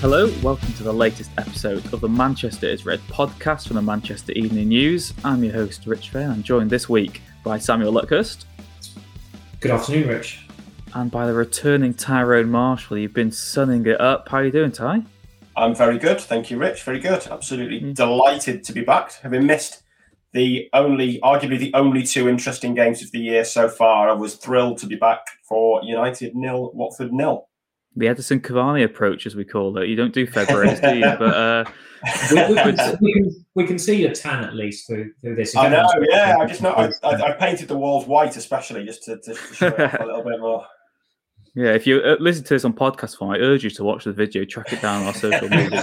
Hello, welcome to the latest episode of the Manchester is Red podcast from the Manchester Evening News. I'm your host, Rich Fay. I'm joined this week by Samuel Luckhurst. Good afternoon, Rich. And by the returning Tyrone Marshall. You've been sunning it up. How are you doing, Ty? I'm very good. Thank you, Rich. Very good. Absolutely mm. delighted to be back. Having missed the only, arguably the only two interesting games of the year so far, I was thrilled to be back for United nil, Watford nil the Edinson Cavani approach, as we call it. You don't do February, do you? But uh, we, we, can, we, can, we, can, see your tan at least through, through this. I know, yeah. I just know I, I, I, painted the walls white, especially just to, to show it a little bit more. Yeah, if you uh, listen to this on podcast form, I urge you to watch the video, track it down on our social media.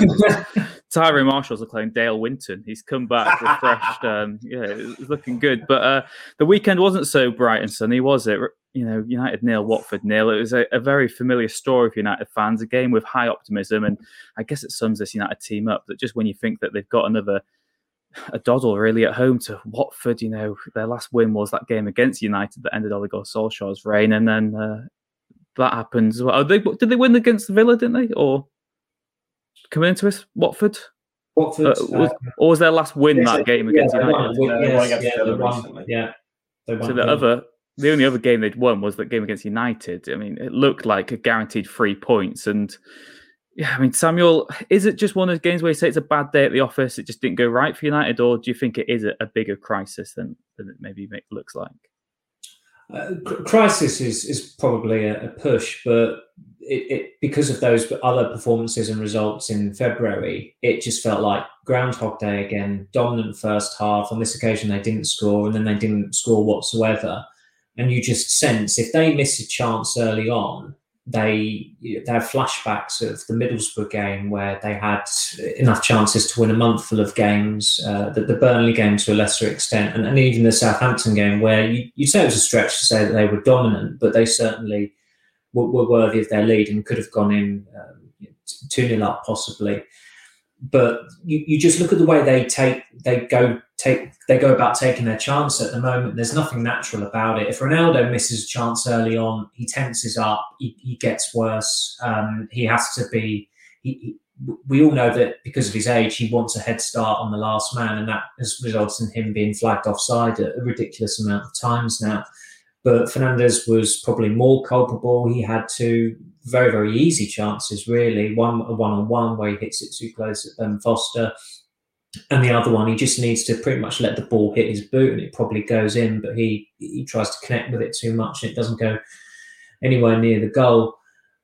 Tyrone Marshall's playing Dale Winton. He's come back refreshed. Um, yeah, it's looking good. But uh, the weekend wasn't so bright and sunny, was it? You know, United nil, Watford nil. It was a, a, very familiar story for United fans. A game with high optimism, and I guess it sums this United team up. That just when you think that they've got another a doddle really at home to Watford. You know, their last win was that game against United that ended Ole Gunnar Solskjaer's reign, and then uh, that happens. Well, they, did they win against Villa? Didn't they? Or coming into us, Watford. Watford, uh, was, uh, or was their last win that game against yeah, United? Won, yes, yeah, they won, yeah. so the other, the only other game they'd won was that game against United. I mean, it looked like a guaranteed three points, and yeah, I mean, Samuel, is it just one of those games where you say it's a bad day at the office? It just didn't go right for United, or do you think it is a, a bigger crisis than, than it maybe looks like? Uh, crisis is is probably a, a push, but it, it, because of those other performances and results in February, it just felt like Groundhog Day again. Dominant first half. On this occasion, they didn't score, and then they didn't score whatsoever. And you just sense if they miss a chance early on, they they have flashbacks of the Middlesbrough game where they had enough chances to win a month full of games, uh, the, the Burnley game to a lesser extent, and, and even the Southampton game where you, you'd say it was a stretch to say that they were dominant, but they certainly were, were worthy of their lead and could have gone in um, 2 0 up possibly but you, you just look at the way they take they go take they go about taking their chance at the moment. There's nothing natural about it. If Ronaldo misses a chance early on, he tenses up, he, he gets worse. Um, he has to be. He, he, we all know that because of his age, he wants a head start on the last man, and that has resulted in him being flagged offside a ridiculous amount of times now. But Fernandes was probably more culpable. He had two very, very easy chances, really. One a one on one where he hits it too close at Ben Foster. And the other one, he just needs to pretty much let the ball hit his boot and it probably goes in, but he he tries to connect with it too much and it doesn't go anywhere near the goal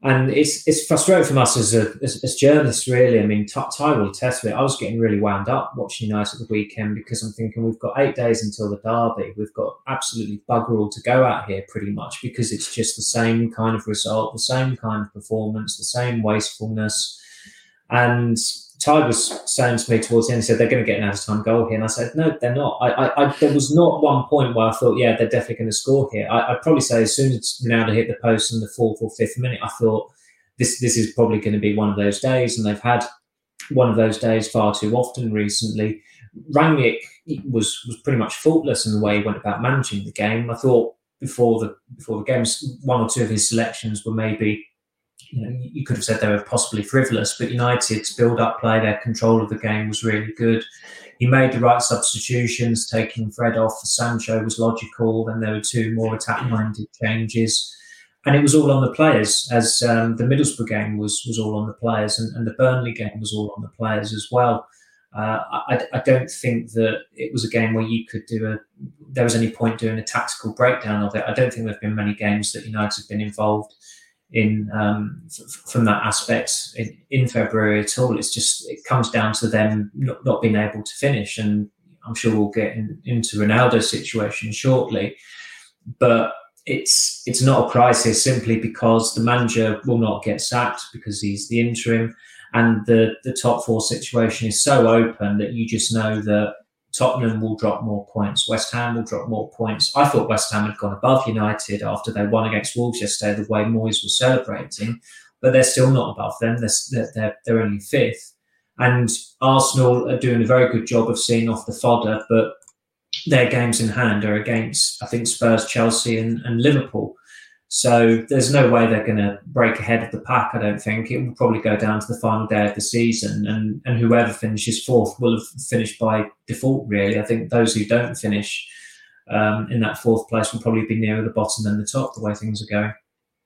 and it's it's frustrating from us as a as, as journalists, really. I mean, Ty, Ty will to it. I was getting really wound up watching United at the weekend because I'm thinking we've got eight days until the derby. We've got absolutely bugger all to go out here, pretty much, because it's just the same kind of result, the same kind of performance, the same wastefulness, and Ty was saying to me towards the end, he said they're going to get an out of time goal here, and I said no, they're not. I, I, I, there was not one point where I thought, yeah, they're definitely going to score here. I, would probably say as soon as Ronaldo hit the post in the fourth or fifth minute, I thought this this is probably going to be one of those days, and they've had one of those days far too often recently. Rangnick was was pretty much faultless in the way he went about managing the game. I thought before the before the games, one or two of his selections were maybe you know, you could have said they were possibly frivolous, but United's build-up play, their control of the game was really good. He made the right substitutions, taking Fred off for Sancho was logical. Then there were two more attack-minded changes, and it was all on the players. As um, the Middlesbrough game was was all on the players, and, and the Burnley game was all on the players as well. Uh, I, I, don't think that it was a game where you could do a. There was any point doing a tactical breakdown of it. I don't think there have been many games that United have been involved in um, from that aspect in, in, February at all. It's just it comes down to them not, not being able to finish, and I'm sure we'll get in, into Ronaldo's situation shortly. but it's it's not a crisis simply because the manager will not get sacked because he's the interim, and the the top four situation is so open that you just know that Tottenham will drop more points, West Ham will drop more points. I thought West Ham had gone above United after they won against Wolves yesterday, the way Moyes was celebrating, but they're still not above them. They're they're, they're only fifth, and Arsenal are doing a very good job of seeing off the fodder, but their games in hand are against, I think, Spurs, Chelsea, and, and Liverpool. So there's no way they're going to break ahead of the pack. I don't think it will probably go down to the final day of the season, and and whoever finishes fourth will have finished by default. Really, I think those who don't finish um, in that fourth place will probably be nearer the bottom than the top. The way things are going.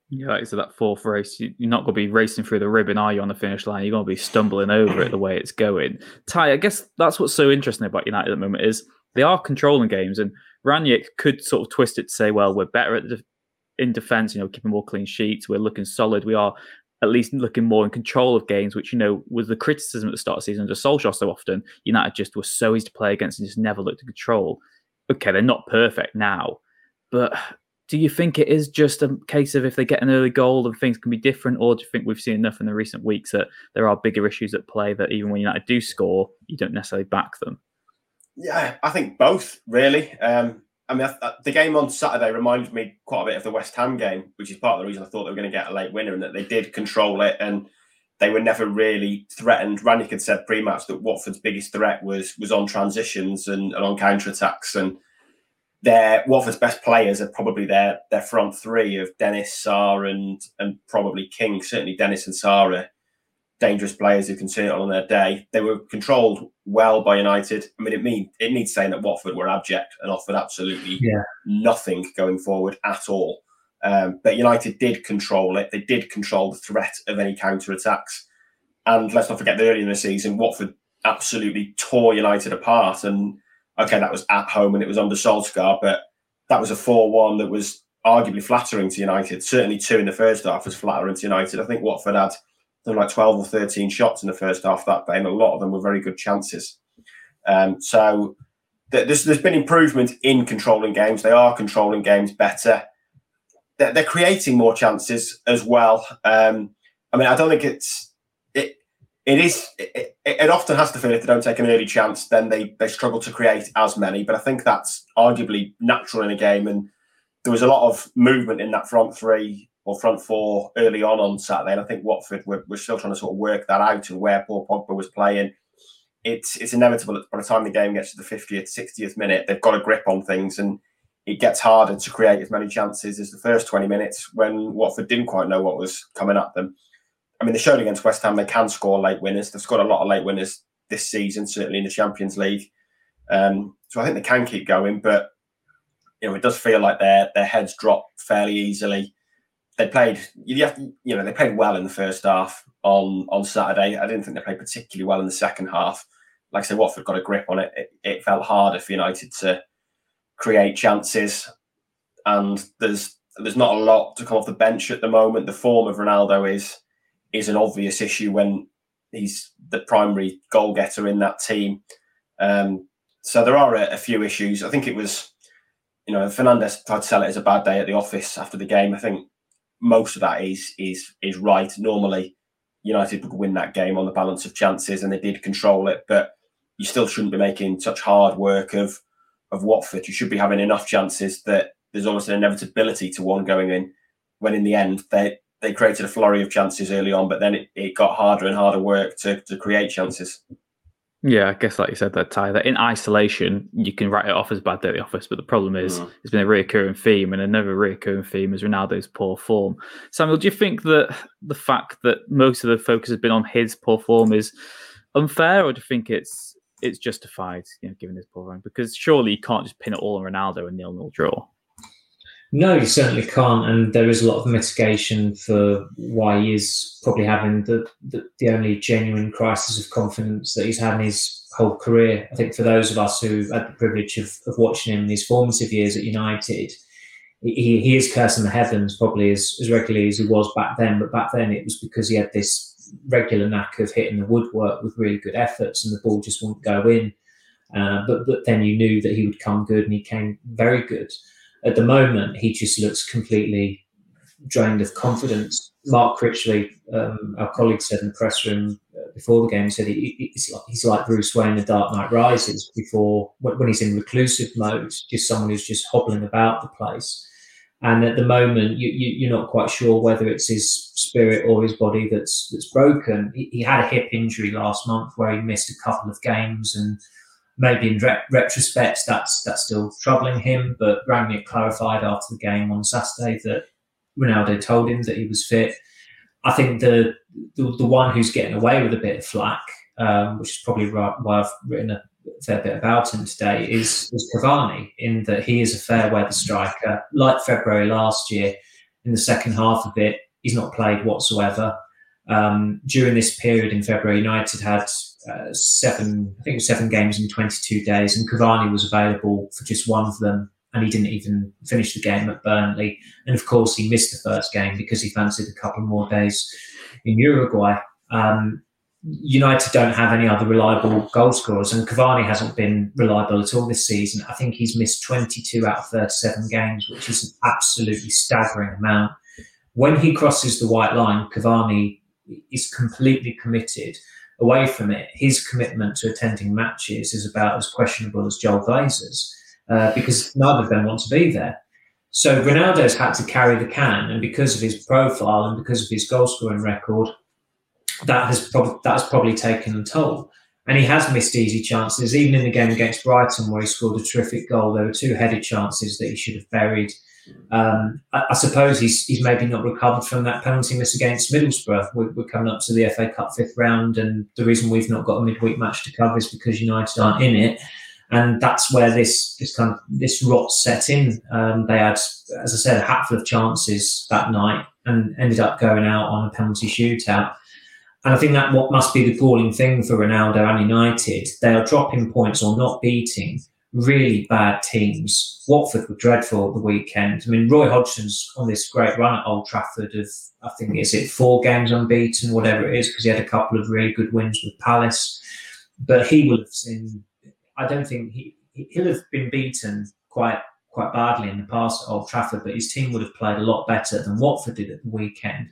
Yeah, like so that fourth race, you're not going to be racing through the ribbon, are you, on the finish line? You're going to be stumbling over it the way it's going. Ty, I guess that's what's so interesting about United at the moment is they are controlling games, and Rangnick could sort of twist it to say, well, we're better at the, in defence, you know, keeping more clean sheets, we're looking solid, we are at least looking more in control of games, which, you know, was the criticism at the start of the season under Solskjaer so often. United just were so easy to play against and just never looked in control. Okay, they're not perfect now, but do you think it is just a case of if they get an early goal and things can be different, or do you think we've seen enough in the recent weeks that there are bigger issues at play that even when United do score, you don't necessarily back them? Yeah, I think both really. Um, I mean, the game on Saturday reminded me quite a bit of the West Ham game, which is part of the reason I thought they were going to get a late winner and that they did control it and they were never really threatened. Rangnick had said pre-match that Watford's biggest threat was was on transitions and, and on counter attacks, and their Watford's best players are probably their their front three of Dennis, Sarr, and and probably King. Certainly Dennis and Sarr dangerous players who can turn it on their day. They were controlled well by United. I mean, it mean it needs saying that Watford were abject and offered absolutely yeah. nothing going forward at all. Um, but United did control it. They did control the threat of any counter attacks. And let's not forget that early in the season, Watford absolutely tore United apart. And okay, that was at home and it was under Solskjaer, but that was a 4 1 that was arguably flattering to United. Certainly, two in the first half was flattering to United. I think Watford had like 12 or 13 shots in the first half that day, and a lot of them were very good chances. Um, so th- there's, there's been improvement in controlling games. They are controlling games better. They're, they're creating more chances as well. Um, I mean, I don't think it's it. It is. It, it, often has to feel if they don't take an early chance, then they they struggle to create as many. But I think that's arguably natural in a game, and there was a lot of movement in that front three or front four early on on Saturday. And I think Watford were, were still trying to sort of work that out and where Paul Pogba was playing. It's it's inevitable that by the time the game gets to the 50th, 60th minute, they've got a grip on things and it gets harder to create as many chances as the first 20 minutes when Watford didn't quite know what was coming at them. I mean, they showed against West Ham they can score late winners. They've scored a lot of late winners this season, certainly in the Champions League. Um, so I think they can keep going, but you know, it does feel like their their heads drop fairly easily they played you have to, you know they played well in the first half on on Saturday. I didn't think they played particularly well in the second half. Like I said, Watford got a grip on it. It, it felt harder for United to create chances, and there's there's not a lot to come off the bench at the moment. The form of Ronaldo is is an obvious issue when he's the primary goal getter in that team. Um, so there are a, a, few issues. I think it was, you know, Fernandes tried to sell it as a bad day at the office after the game. I think most of that is is is right. Normally, United would win that game on the balance of chances, and they did control it. But you still shouldn't be making such hard work of of Watford. You should be having enough chances that there's almost an inevitability to one going in. When in the end they they created a flurry of chances early on, but then it, it got harder and harder work to to create chances. Yeah, I guess like you said that Ty, that in isolation you can write it off as bad day at the office, but the problem is mm. it's been a reoccurring theme, and another reoccurring theme is Ronaldo's poor form. Samuel, do you think that the fact that most of the focus has been on his poor form is unfair, or do you think it's it's justified, you know, given his poor form? Because surely you can't just pin it all on Ronaldo and nil nil draw. No, you certainly can't, and there is a lot of mitigation for why he is probably having the, the, the only genuine crisis of confidence that he's had in his whole career. I think for those of us who had the privilege of, of watching him in his formative years at United, he, he is cursing the heavens probably as, as regularly as he was back then. But back then it was because he had this regular knack of hitting the woodwork with really good efforts, and the ball just wouldn't go in. Uh, but but then you knew that he would come good, and he came very good. At the moment, he just looks completely drained of confidence. Mark Critchley, um, our colleague, said in the press room uh, before the game, said he, he's, like, he's like Bruce Wayne, in The Dark Knight Rises. Before when he's in reclusive mode, just someone who's just hobbling about the place. And at the moment, you, you, are not quite sure whether it's his spirit or his body that's that's broken. He, he, had a hip injury last month where he missed a couple of games, and maybe in re- retrospect, that's that's still troubling him. But Rangnick clarified after the game on Saturday that Ronaldo told him that he was fit. I think the the, the one who's getting away with a bit of flack, um, which is probably why I've written a fair bit about him today, is, is Cavani, in that he is a fair weather striker. Like February last year, in the second half of it, he's not played whatsoever. Um, during this period in February, United had uh, seven, I think it was seven games in 22 days, and Cavani was available for just one of them and he didn't even finish the game at Burnley. And of course, he missed the first game because he fancied a couple more days in Uruguay. Um, United don't have any other reliable goal scorers, and Cavani hasn't been reliable at all this season. I think he's missed 22 out of 37 games, which is an absolutely staggering amount. When he crosses the white line, Cavani is completely committed away from it. His commitment to attending matches is about as questionable as Joel Glazer's. Uh, because neither of them want to be there. So Ronaldo's had to carry the can, and because of his profile and because of his goal scoring record, that has prob- that has probably taken a toll. And he has missed easy chances, even in the game against Brighton, where he scored a terrific goal. There were two headed chances that he should have buried. Um, I, I, suppose he's, he's maybe not recovered from that penalty miss against Middlesbrough. We're, we're, coming up to the FA Cup fifth round, and the reason we've not got a midweek match to cover is because United aren't in it and that's where this this kind of this rot set in. Um, they had, as I said, a hatful of chances that night and ended up going out on a penalty shootout. And I think that what must be the galling thing for Ronaldo and United. They are dropping points or not beating really bad teams. Watford were dreadful at the weekend. I mean, Roy Hodgson's on this great run at Old Trafford of, I think, is it four games unbeaten, whatever it is, because he had a couple of really good wins with Palace. But he will have seen I don't think he he'll have been beaten quite quite badly in the past at Old Trafford, but his team would have played a lot better than Watford did at the weekend.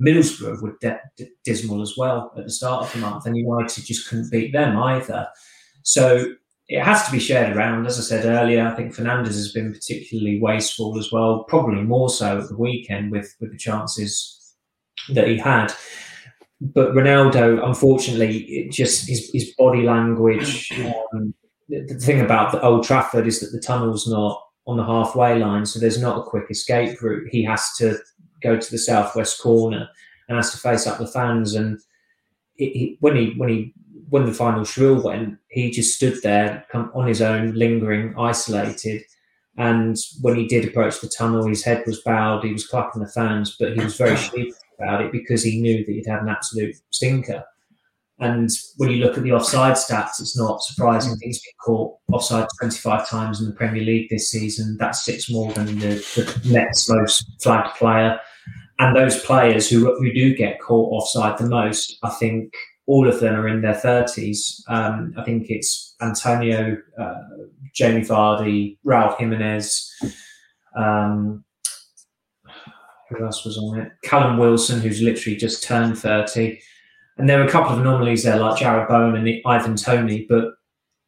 Middlesbrough were de- d- dismal as well at the start of the month, and United just couldn't beat them either. So it has to be shared around. As I said earlier, I think Fernandes has been particularly wasteful as well, probably more so at the weekend with with the chances that he had but Ronaldo, unfortunately, just his, his body language, um, the thing about the Old Trafford is that the tunnel's not on the halfway line, so there's not a quick escape route. He has to go to the southwest corner and has to face up the fans. And it, he, when he when he when the final shrill went, he just stood there on his own, lingering, isolated. And when he did approach the tunnel, his head was bowed. He was clapping the fans, but he was very sheepish about it because he knew that he'd had an absolute stinker. And when you look at the offside stats, it's not surprising. Mm. He's been caught offside 25 times in the Premier League this season. That's six more than the, the next most flagged player. And those players who, who do get caught offside the most, I think all of them are in their 30s. Um, I think it's Antonio, uh, Jamie Vardy, Raul Jimenez, um, who else was on it? Callum Wilson, who's literally just turned 30 and there are a couple of anomalies there, like Jarrod Bowen and Ivan Toney, but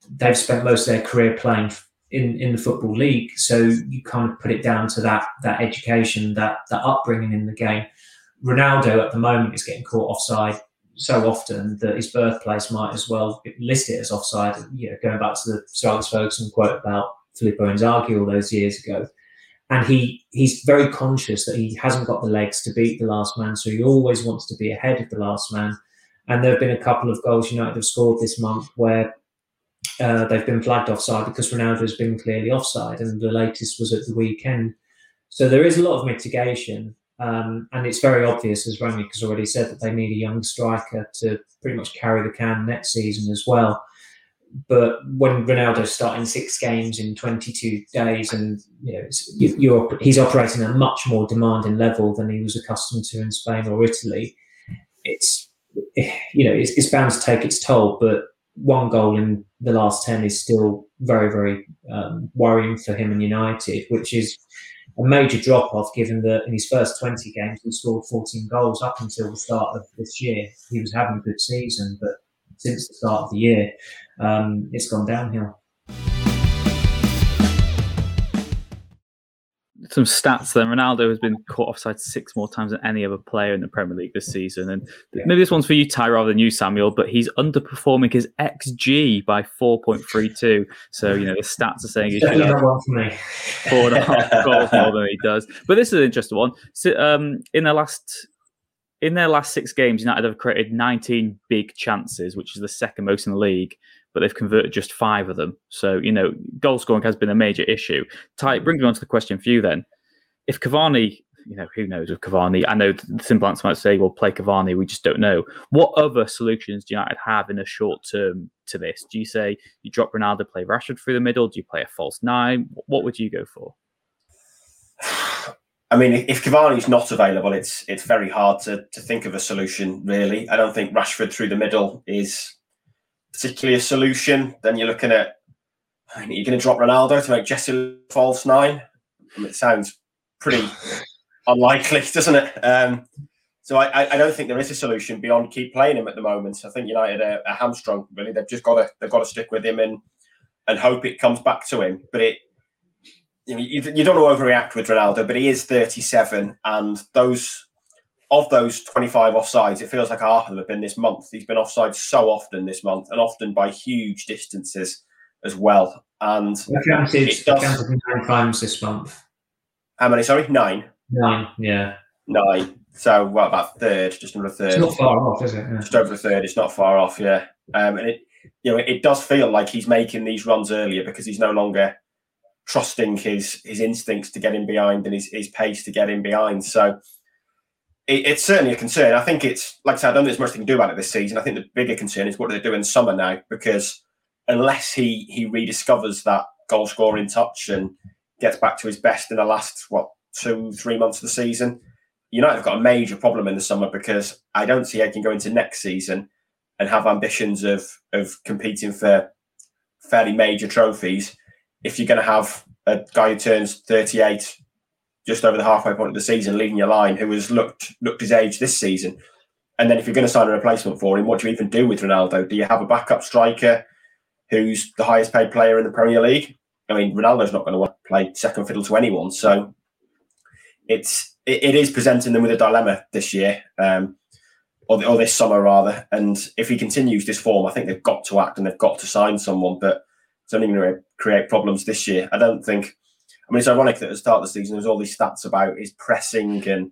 they've spent most of their career playing in, in the football league. So you kind of put it down to that that education, that that upbringing in the game. Ronaldo at the moment is getting caught offside so often that his birthplace might as well list it as offside. You know, going back to the Sir Alex Ferguson quote about Filippo Inzaghi all those years ago. And he he's very conscious that he hasn't got the legs to beat the last man, so he always wants to be ahead of the last man. And there have been a couple of goals United have scored this month where uh, they've been flagged offside because Ronaldo has been clearly offside, and the latest was at the weekend. So there is a lot of mitigation, um, and it's very obvious, as Rangnick has already said, that they need a young striker to pretty much carry the can next season as well. But when Ronaldo's starting six games in 22 days, and you know you, he's operating at a much more demanding level than he was accustomed to in Spain or Italy, it's you know, it's, it's bound to take its toll. But one goal in the last 10 is still very, very um, worrying for him and United, which is a major drop off given that in his first 20 games he scored 14 goals up until the start of this year. He was having a good season, but since the start of the year, um, it's gone downhill. Some stats then. Ronaldo has been caught offside six more times than any other player in the Premier League this season. And yeah. maybe this one's for you, Ty, rather than you, Samuel, but he's underperforming his XG by 4.32. So, you know, the stats are saying he should have four and a half goals more than he does. But this is an interesting one. So, um, in the last in their last six games, United have created 19 big chances, which is the second most in the league but they've converted just five of them. So, you know, goal scoring has been a major issue. Ty, mm. bringing on to the question for you then. If Cavani, you know, who knows with Cavani? I know the simple answer might say, well, play Cavani. We just don't know. What other solutions do United have in a short term to this? Do you say you drop Ronaldo, play Rashford through the middle? Do you play a false nine? What would you go for? I mean, if Cavani's not available, it's it's very hard to, to think of a solution. Really, I don't think Rashford through the middle is particularly a solution. Then you're looking at I mean, you're going to drop Ronaldo to make Jesse false nine. I mean, it sounds pretty unlikely, doesn't it? Um, so I, I, don't think there is a solution beyond keep playing him at the moment. I think United are, are hamstrung. Really, they've just got to they've got to stick with him and and hope it comes back to him. But it you know you, you don't want to overreact with Ronaldo, but he is 37, and those of those 25 offsides, it feels like half of them have been this month. He's been offside so often this month and often by huge distances as well. And counted, it does, counted nine times this month. How many? Sorry, nine. Nine, yeah. Nine. So what about third? Just under a third. It's not far off, is it? Yeah. Just over a third. It's not far off, yeah. Um, and it, you know, it does feel like he's making these runs earlier because he's no longer trusting his his instincts to get in behind and his, his pace to get in behind. So it, it's certainly a concern. I think it's like I said, I don't think there's much they can do about it this season. I think the bigger concern is what do they do in summer now? Because unless he he rediscovers that goal scoring touch and gets back to his best in the last what two three months of the season, United have got a major problem in the summer because I don't see how can go into next season and have ambitions of of competing for fairly major trophies if you're going to have a guy who turns 38 just over the halfway point of the season, leading your line, who has looked looked his age this season. And then if you're going to sign a replacement for him, what do you even do with Ronaldo? Do you have a backup striker who's the highest paid player in the Premier League? I mean, Ronaldo's not going to want to play second fiddle to anyone. So it's it, it is presenting them with a dilemma this year, um, or, or this summer rather. And if he continues this form, I think they've got to act and they've got to sign someone. But it's only going to create problems this year. I don't think I mean, it's ironic that at the start of the season, there's all these stats about his pressing and,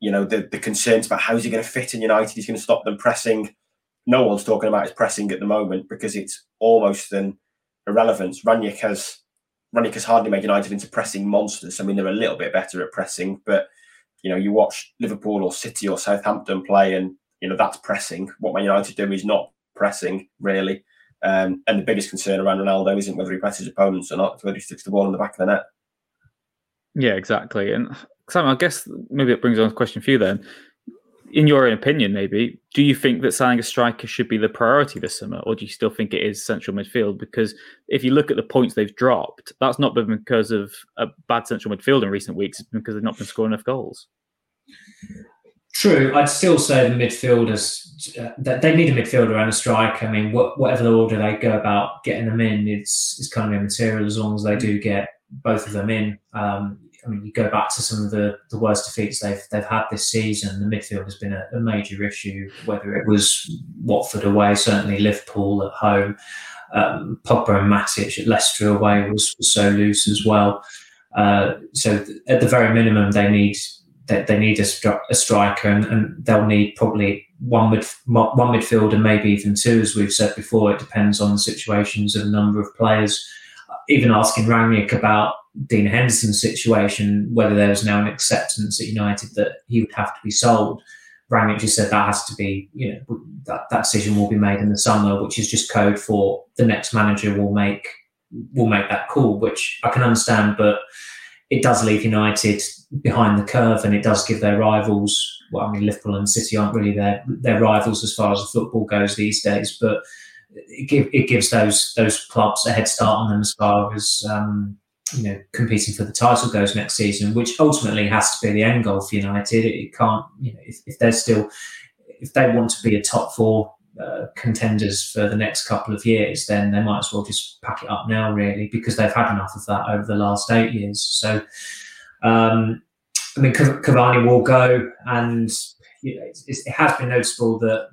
you know, the, the concerns about how's he going to fit in United. He's going to stop them pressing. No one's talking about his pressing at the moment because it's almost an irrelevance. Rangnick has Rangnick has hardly made United into pressing monsters. I mean, they're a little bit better at pressing, but you know, you watch Liverpool or City or Southampton play, and you know that's pressing. What Man United do is not pressing really. Um, and the biggest concern around Ronaldo isn't whether he presses opponents or not, it's whether he sticks the ball in the back of the net. Yeah, exactly. And Sam, I guess maybe it brings on a question for you then. In your own opinion, maybe, do you think that signing a striker should be the priority this summer, or do you still think it is central midfield? Because if you look at the points they've dropped, that's not been because of a bad central midfield in recent weeks, it's because they've not been scoring enough goals. True, I'd still say the midfielders uh, that they need a midfielder and a striker. I mean, what, whatever the order they go about getting them in, it's it's kind of immaterial as long as they do get both of them in. Um, I mean, you go back to some of the, the worst defeats they've they've had this season. The midfield has been a, a major issue. Whether it was Watford away, certainly Liverpool at home, um, Pogba and Matic at Leicester away was, was so loose as well. Uh, so th- at the very minimum, they need they, they need a, stri- a striker, and, and, they'll need probably one mid one midfield and maybe even two, as we've said before. It depends on the situations and number of players even asking Rangnick about Dean Henderson's situation, whether there was now an acceptance at United that he would have to be sold. Rangnick just said that has to be, you know, that, that decision will be made in the summer, which is just code for the next manager will make will make that call, which I can understand, but it does leave United behind the curve and it does give their rivals. Well, I mean, Liverpool and City aren't really their their rivals as far as the football goes these days, but it, give, it gives those those clubs a head start on them as far as um, you know competing for the title goes next season, which ultimately has to be the end goal for United. It, can't, you know, if, if they're still if they want to be a top four uh, contenders for the next couple of years, then they might as well just pack it up now, really, because they've had enough of that over the last eight years. So, um, I mean, Cavani will go, and you know, it has been noticeable that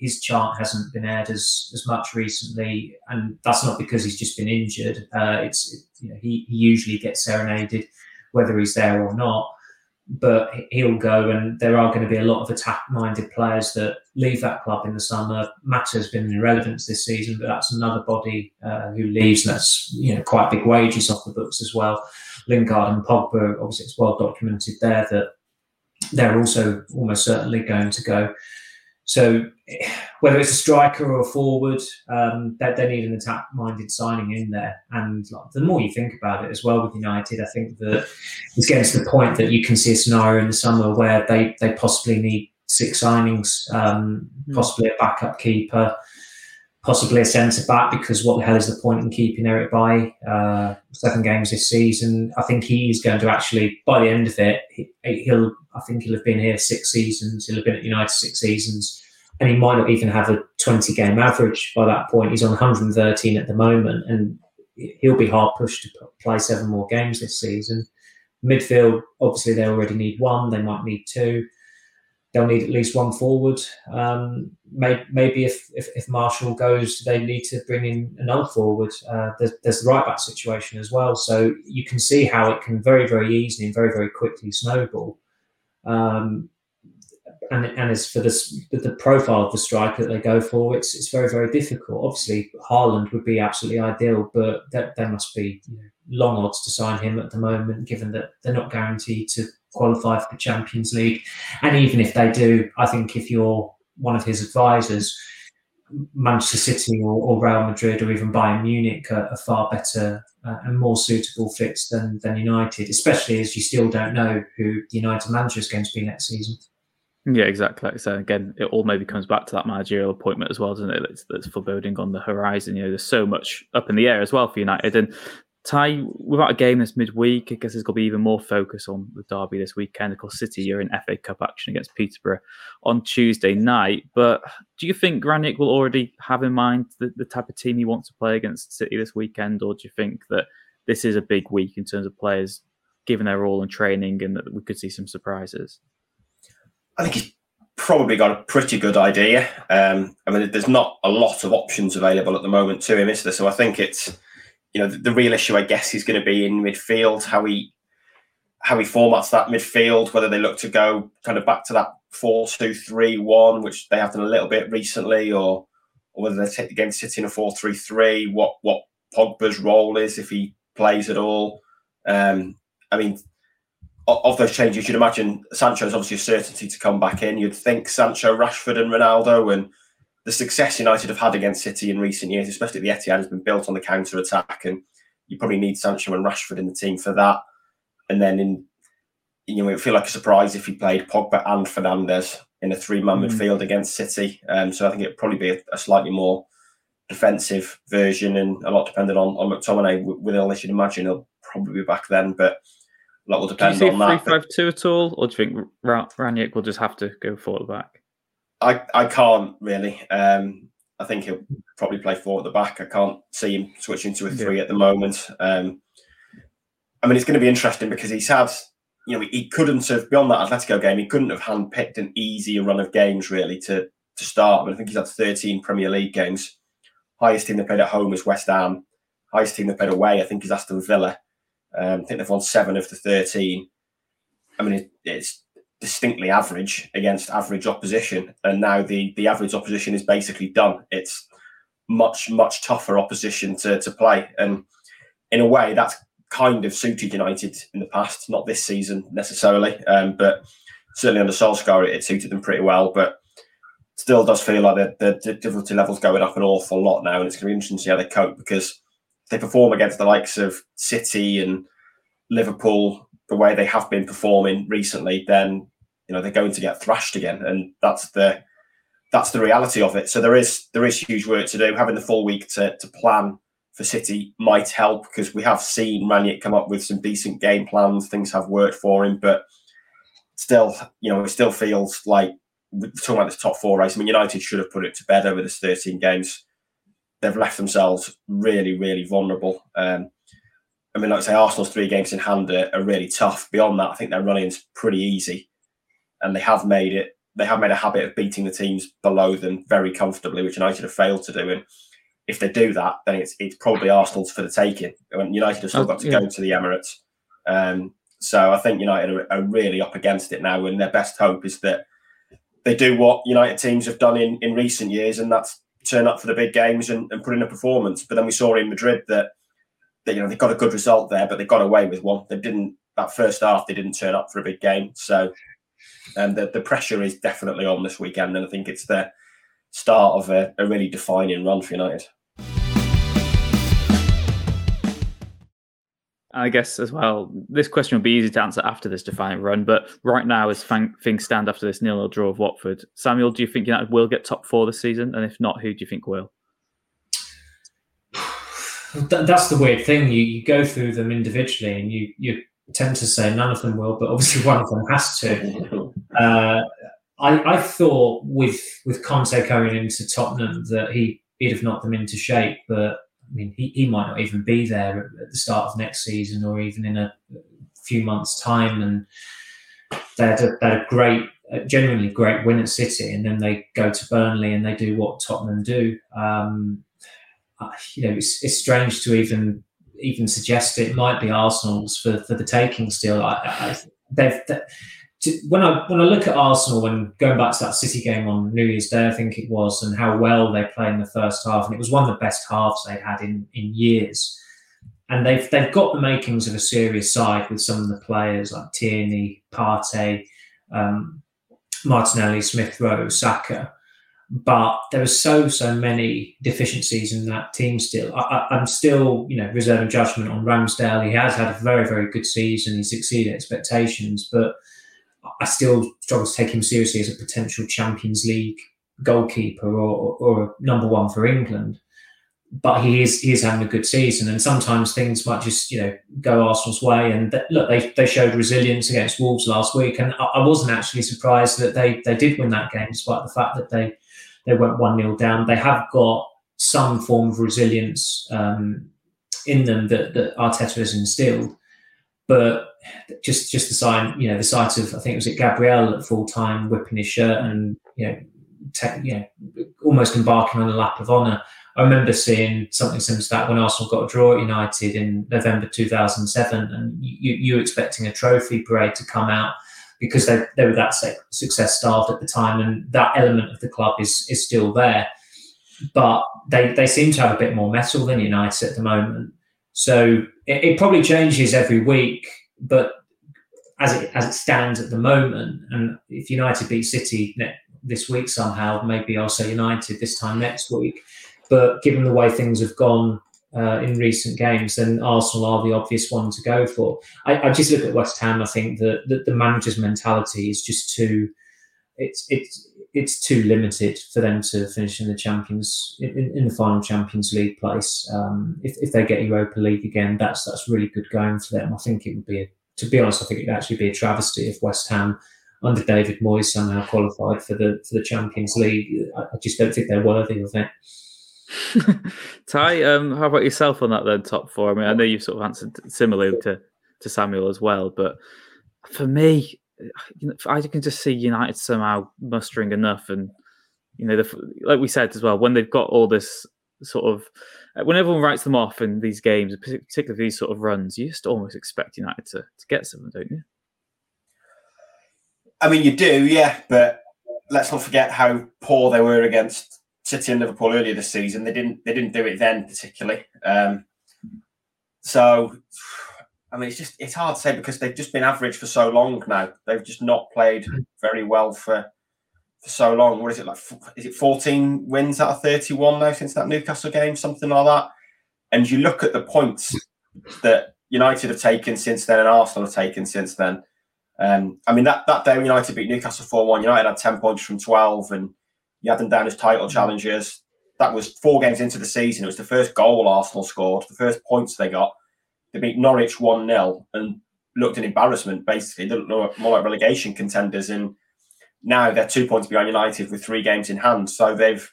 his chant hasn't been aired as, as much recently, and that's not because he's just been injured. Uh, it's it, you know he, he usually gets serenaded, whether he's there or not but he'll go, and there are going to be a lot of attack-minded players that leave that club in the summer. Mata has been in irrelevance this season, but that's another body uh, who leaves. And that's you know quite big wages off the books as well. Lingard and Pogba, obviously, it's well documented there that they're also almost certainly going to go. So whether it's a striker or a forward, um, they, they need an attack-minded signing in there. And like, the more you think about it as well with United, I think that it's getting to the point that you can see a scenario in the summer where they, they possibly need six signings, um, mm. possibly a backup keeper, possibly a centre back. Because what the hell is the point in keeping Eric Bailly uh, seven games this season? I think he's going to actually, by the end of it, he, will I think he'll have been here six seasons. He'll have been at United six seasons, and he might not even have a 20 game average by that point. He's on 113 at the moment, and he'll be hard pushed to play seven more games this season. Midfield, obviously, they already need one. They might need two. They'll need at least one forward. Um, may, maybe if, if, if Martial goes, they need to bring in another forward. Uh, there's, there's the right back situation as well. So you can see how it can very, very easily and very, very quickly snowball. Um, and, and as for this, the profile of the striker that they go for, it's it's very very difficult. Obviously, Haaland would be absolutely ideal, but that there must be you know, long odds to sign him at the moment, given that they're not guaranteed to qualify for the Champions League. And even if they do, I think if you're one of his advisors, Manchester City or, or Real Madrid or even Bayern Munich are, are far better uh, and more suitable fits than, than United, especially as you still don't know who the United manager is going to be next season. Yeah, exactly. I again, it all maybe comes back to that managerial appointment as well, doesn't it? That's, that's foreboding on the horizon. You know, there's so much up in the air as well for United. And Ty, without a game this midweek, I guess there's going to be even more focus on the derby this weekend. Of course, City are in FA Cup action against Peterborough on Tuesday night. But do you think Rangnick will already have in mind the, the type of team he wants to play against City this weekend, or do you think that this is a big week in terms of players giving their all in training and that we could see some surprises? I think he's probably got a pretty good idea. Um, I mean, there's not a lot of options available at the moment to him, is there? So I think it's you know, the, the real issue, I guess, is going to be in midfield, how he how he formats that midfield, whether they look to go kind of back to that 4 2 3 1, which they have done a little bit recently, or or whether they take the game sitting a 4 3 3, what what Pogba's role is if he plays at all. Um, I mean, of those changes, you'd imagine Sancho's obviously a certainty to come back in. You'd think Sancho, Rashford, and Ronaldo, and the success United have had against City in recent years, especially the Etihad, has been built on the counter attack, and you probably need Sancho and Rashford in the team for that. And then in you know, it would feel like a surprise if he played Pogba and Fernandes in a three-man mm. midfield against City. Um, so I think it'd probably be a, a, slightly more defensive version, and a lot dependent on on McTominay. With illness, you'd imagine he'll probably be back then, but a lot will depend do you see on that. Three five two at all, or do you think Rangnick will just have to go forward back? I, I can't really. Um, I think he'll probably play four at the back. I can't see him switching to a three yeah. at the moment. Um, I mean, it's going to be interesting because he's had, you know, he couldn't have beyond that Atletico game. He couldn't have handpicked an easier run of games really to to start. I mean, I think he's had 13 Premier League games. Highest team they played at home is West Ham. Highest team they played away, I think, is Aston Villa. Um, I think they've won seven of the 13. I mean, it, it's distinctly average against average opposition, and now the the average opposition is basically done. It's much much tougher opposition to to play, and in a way that's kind of suited United in the past. Not this season necessarily, um, but certainly under Solskjaer it, it, suited them pretty well. But still does feel like the, the, difficulty levels going up an awful lot now, and it's going to be interesting to see how they cope because they perform against the likes of City and Liverpool the way they have been performing recently, then you know they're going to get thrashed again, and that's the that's the reality of it. So there is there is huge work to do. Having the full week to to plan for City might help because we have seen Rangnick come up with some decent game plans. Things have worked for him, but still, you know, it still feels like we're talking about this top four race. I mean, United should have put it to bed over this 13 games. They've left themselves really, really vulnerable. Um, I mean, like I say, Arsenal's three games in hand are, are really tough. Beyond that, I think their running's pretty easy, and they have made it. They have made a habit of beating the teams below them very comfortably, which United have failed to do. And if they do that, then it's it's probably Arsenal's for the taking. And United have still got to yeah. go to the Emirates. Um, so I think United are, are, really up against it now, and their best hope is that they do what United teams have done in, in recent years, and that's turn up for the big games and, and put in a performance. But then we saw in Madrid that they, you know, they got a good result there, but they got away with one. They didn't that first half. They didn't turn up for a big game, so and um, the the pressure is definitely on this weekend, and I think it's the start of a, a really defining run for United. I guess as well, this question will be easy to answer after this defining run. But right now, as things stand after this nil-nil draw of Watford, Samuel, do you think United will get top four this season? And if not, who do you think will? that's the weird thing. You, you go through them individually, and you you tend to say none of them will, but obviously one of them has to. Uh, I, I thought with with Conte going into Tottenham that he he'd have knocked them into shape, but I mean he, he might not even be there at the start of next season or even in a few months' time. And they had a, they had a great, genuinely great win at City, and then they go to Burnley and they do what Tottenham do. Um, you know, it's, it's strange to even even suggest it might be Arsenal's for, for the taking still. I, I, they've, they, to, when I when I look at Arsenal and going back to that City game on New Year's Day, I think it was, and how well they played in the first half, and it was one of the best halves they'd had in in years. And they've they've got the makings of a serious side with some of the players like Tierney, Partey, um, Martinelli, Smith Rowe, Saka but there are so so many deficiencies in that team still. I, am still, you know, reserving judgment on Ramsdale. He has had a very very good season. He's exceeded expectations, but I still struggle to take him seriously as a potential Champions League goalkeeper or, or number one for England. But he is he is having a good season, and sometimes things might just you know go Arsenal's way. And th- look, they, they showed resilience against Wolves last week, and I, I wasn't actually surprised that they they did win that game, despite the fact that they they went 1 0 down. They have got some form of resilience um, in them that, that Arteta has instilled. But just just the sign, you know, the sight of I think it was at Gabriel at full time whipping his shirt and you know, you know, almost embarking on a lap of honour. I remember seeing something similar to that when Arsenal got a draw at United in November 2007, and you, you expecting a trophy parade to come out because they, they were that success starved at the time, and that element of the club is is still there. But they they seem to have a bit more mettle than United at the moment. So it, it probably changes every week, but as it as it stands at the moment, and if United beat City this week somehow, maybe I'll say United this time next week. But given the way things have gone uh, in recent games, then Arsenal are the obvious one to go for. I, I just look at West Ham. I think that, that the manager's mentality is just too. It's it's it's too limited for them to finish in the Champions in, in the final Champions League place. Um, if, if they get Europa League again, that's that's really good going for them. I think it would be, a, to be honest, I think it would actually be a travesty if West Ham under David Moyes somehow qualified for the for the Champions League. I, I just don't think they're worthy of it. Ty, um, how about yourself on that then top four? I mean, I know you've sort of answered similarly to, to Samuel as well, but for me, I can just see United somehow mustering enough, and you know, the, like we said as well, when they've got all this sort of, when everyone writes them off in these games, particularly these sort of runs, you just almost expect United to, to get something, don't you? I mean, you do, yeah, but let's not forget how poor they were against City and Liverpool earlier this season. They didn't they didn't do it then particularly. Um, so I mean, it's just it's hard to say because they've just been average for so long now. They've just not played very well for for so long. What is it like? Is it fourteen wins out of thirty one now since that Newcastle game, something like that? And you look at the points that United have taken since then and Arsenal have taken since then. Um, I mean, that that day United beat Newcastle four one. United had ten points from twelve and You had them down as title mm. challengers. That was four games into the season. It was the first goal Arsenal scored, the first points they got. They beat Norwich 1 0 and looked an embarrassment, basically. They looked more like relegation contenders. And now they're two points behind United with three games in hand. So they've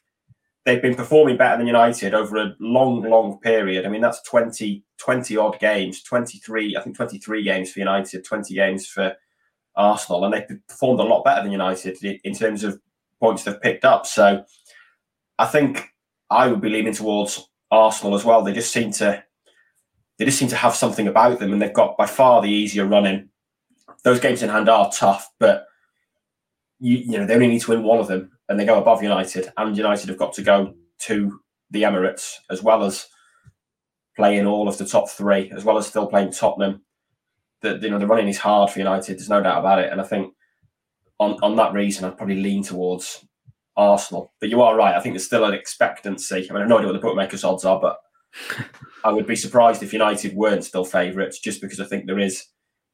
they've been performing better than United over a long, long period. I mean, that's 20, 20 odd games, 23, I think 23 games for United, 20 games for Arsenal. And they've performed a lot better than United in terms of points they've picked up. So I think I would be leaning towards Arsenal as well. They just seem to they just seem to have something about them and they've got by far the easier running. Those games in hand are tough, but you, you know, they only need to win one of them and they go above United, and United have got to go to the Emirates as well as playing all of the top three, as well as still playing Tottenham. The you know the running is hard for United. There's no doubt about it, and I think on on that reason, I'd probably lean towards Arsenal. But you are right. I think there's still an expectancy. I mean, I have no idea what the bookmakers' odds are, but I would be surprised if United weren't still favourites, just because I think there is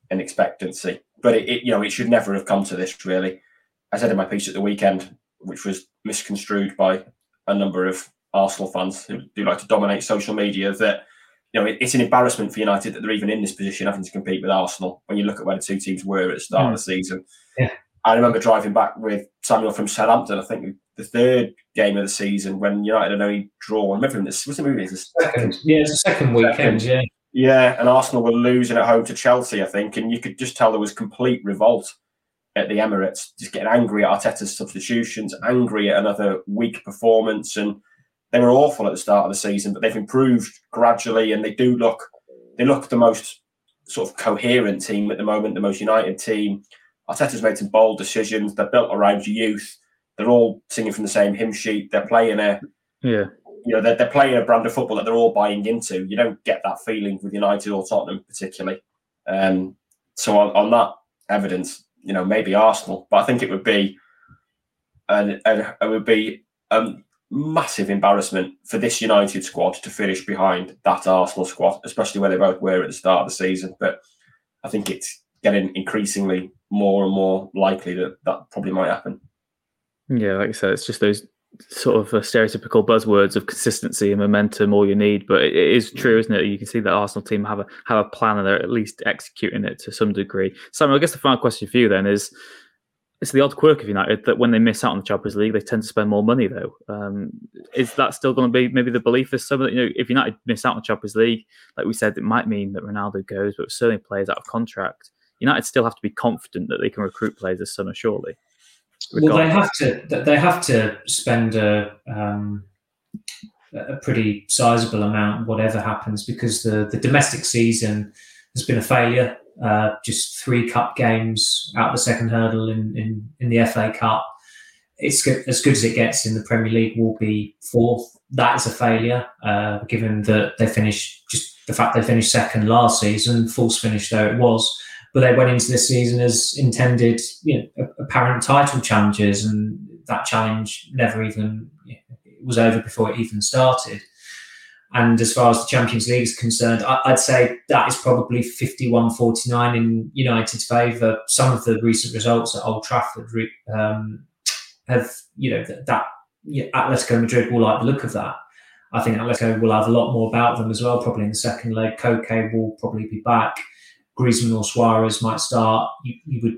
an expectancy. But it, it, you know, it should never have come to this. Really, I said in my piece at the weekend, which was misconstrued by a number of Arsenal fans who do like to dominate social media, that you know it, it's an embarrassment for United that they're even in this position, having to compete with Arsenal. When you look at where the two teams were at the start mm. of the season, yeah. I remember driving back with Samuel from Southampton. I think the third game of the season when United had only drawn. Remember this was the movie? The second, yeah, it's the second weekend. Second. Yeah, yeah, and Arsenal were losing at home to Chelsea, I think, and you could just tell there was complete revolt at the Emirates, just getting angry at Arteta's substitutions, angry at another weak performance, and they were awful at the start of the season, but they've improved gradually, and they do look they look the most sort of coherent team at the moment, the most united team. Arteta's made some bold decisions. They're built around youth. They're all singing from the same hymn sheet. They're playing a yeah. You know, they're, they're playing a brand of football that they're all buying into. You don't get that feeling with United or Tottenham, particularly. Um, so on, on that evidence, you know, maybe Arsenal, but I think it would be and it would be a massive embarrassment for this United squad to finish behind that Arsenal squad, especially where they both were at the start of the season. But I think it's getting increasingly more and more likely that that probably might happen. Yeah, like I said, it's just those sort of uh, stereotypical buzzwords of consistency and momentum all you need but it, is true isn't it? You can see that arsenal team have a have a plan and they're at least executing it to some degree. Samuel i guess the final question for you then is it's the odd quirk of united that when they miss out on the champions league they tend to spend more money though. Um, is that still going to be maybe the belief this summer that you know if united miss out on the champions league like we said it might mean that ronaldo goes but certainly players out of contract united still have to be confident that they can recruit players this summer surely well, they have to. They have to spend a um, a pretty sizable amount, whatever happens, because the the domestic season has been a failure. Uh, just three cup games out the second hurdle in, in, in the FA Cup. It's good, as good as it gets in the Premier League. Will be fourth. That is a failure, uh, given that they finished just the fact they finished second last season, false finish though it was but they went into this season as intended, you know, apparent title challengers, and that challenge never even you know, was over before it even started. And as far as the Champions League is concerned, I'd say that is probably 51 49 in United's favour. Some of the recent results at Old Trafford um, have, you know, that, that Atletico Madrid will like the look of that. I think Atletico will have a lot more about them as well, probably in the second leg. Koke will probably be back. Griezmann or Suarez might start, you, you would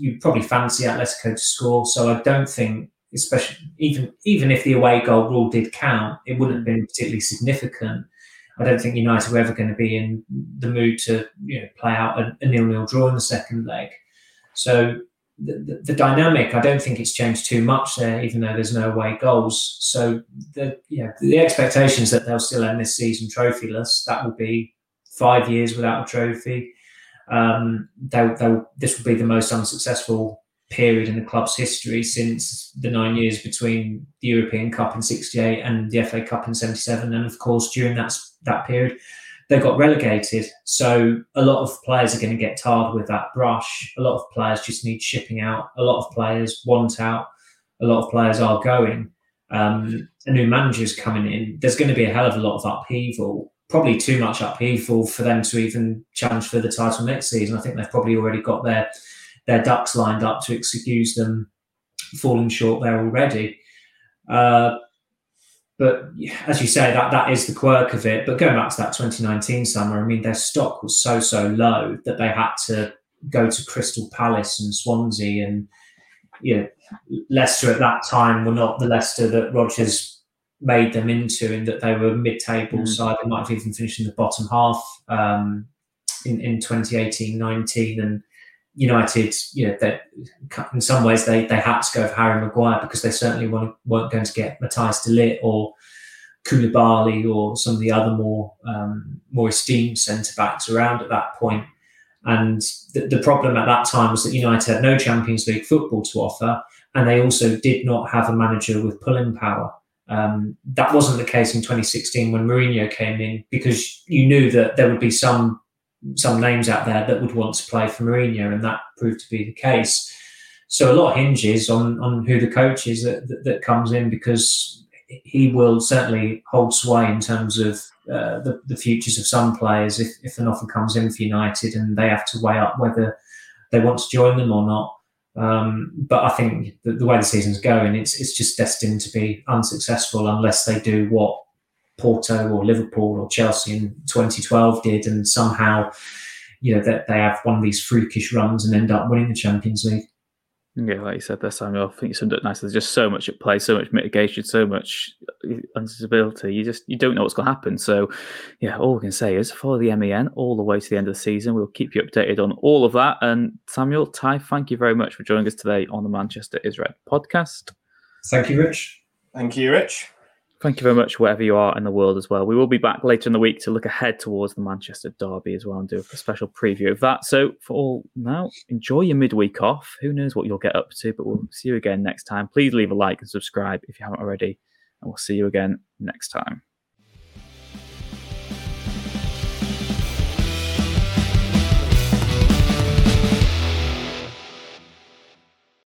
you probably fancy Atletico to score. So I don't think, especially even even if the away goal rule did count, it wouldn't have been particularly significant. I don't think United were ever going to be in the mood to you know play out a, a nil-nil draw in the second leg. So the, the, the, dynamic, I don't think it's changed too much there, even though there's no away goals. So the the expectations that they'll still end this season trophyless. That will be five years without a trophy um, they'll, they'll, this will be the most unsuccessful period in the club's history since the nine years between the European Cup in '68 and the FA Cup in '77. And of course, during that that period, they got relegated. So a lot of players are going to get tarred with that brush. A lot of players just need shipping out. A lot of players want out. A lot of players are going. Um, a new manager's coming in. There's going to be a hell of a lot of upheaval probably too much upheaval for them to even challenge for the title next season. I think they've probably already got their their ducks lined up to excuse them falling short there already. Uh, but as you say, that that is the quirk of it. But going back to that 2019 summer, I mean, their stock was so so low that they had to go to Crystal Palace and Swansea, and you know, Leicester at that time were not the Leicester that Rodgers made them into, in that they were mid-table mm. side. They might have even finished in the bottom half um, in in 2018-19, and United, you know, that in some ways they they had to go for Harry Maguire because they certainly weren't, weren't going to get Matthijs de Ligt or Koulibaly or some of the other more um, more esteemed centre backs around at that point. And the, the problem at that time was that United had no Champions League football to offer, and they also did not have a manager with pulling power. Um, that wasn't the case in 2016 when Mourinho came in because you knew that there would be some some names out there that would want to play for Mourinho, and that proved to be the case. So a lot hinges on on who the coach is that, that, that comes in because he will certainly hold sway in terms of uh, the, the futures of some players if, if an offer comes in for United and they have to weigh up whether they want to join them or not. Um, but I think the, the way the season's going, it's it's just destined to be unsuccessful unless they do what Porto or Liverpool or Chelsea in 2012 did, and somehow, you know, that they have one of these freakish runs and end up winning the Champions League. Yeah, like you said there, Samuel, I think you summed it nicely. There's just so much at play, so much mitigation, so much uh, instability. You just you don't know what's going to happen. So, yeah, all we can say is follow the MEN all the way to the end of the season. We'll keep you updated on all of that. And Samuel, Ty, thank you very much for joining us today on the Manchester is Red podcast. Thank you, Rich. Thank you, Rich. Thank you very much, wherever you are in the world as well. We will be back later in the week to look ahead towards the Manchester Derby as well and do a special preview of that. So, for all now, enjoy your midweek off. Who knows what you'll get up to, but we'll see you again next time. Please leave a like and subscribe if you haven't already, and we'll see you again next time.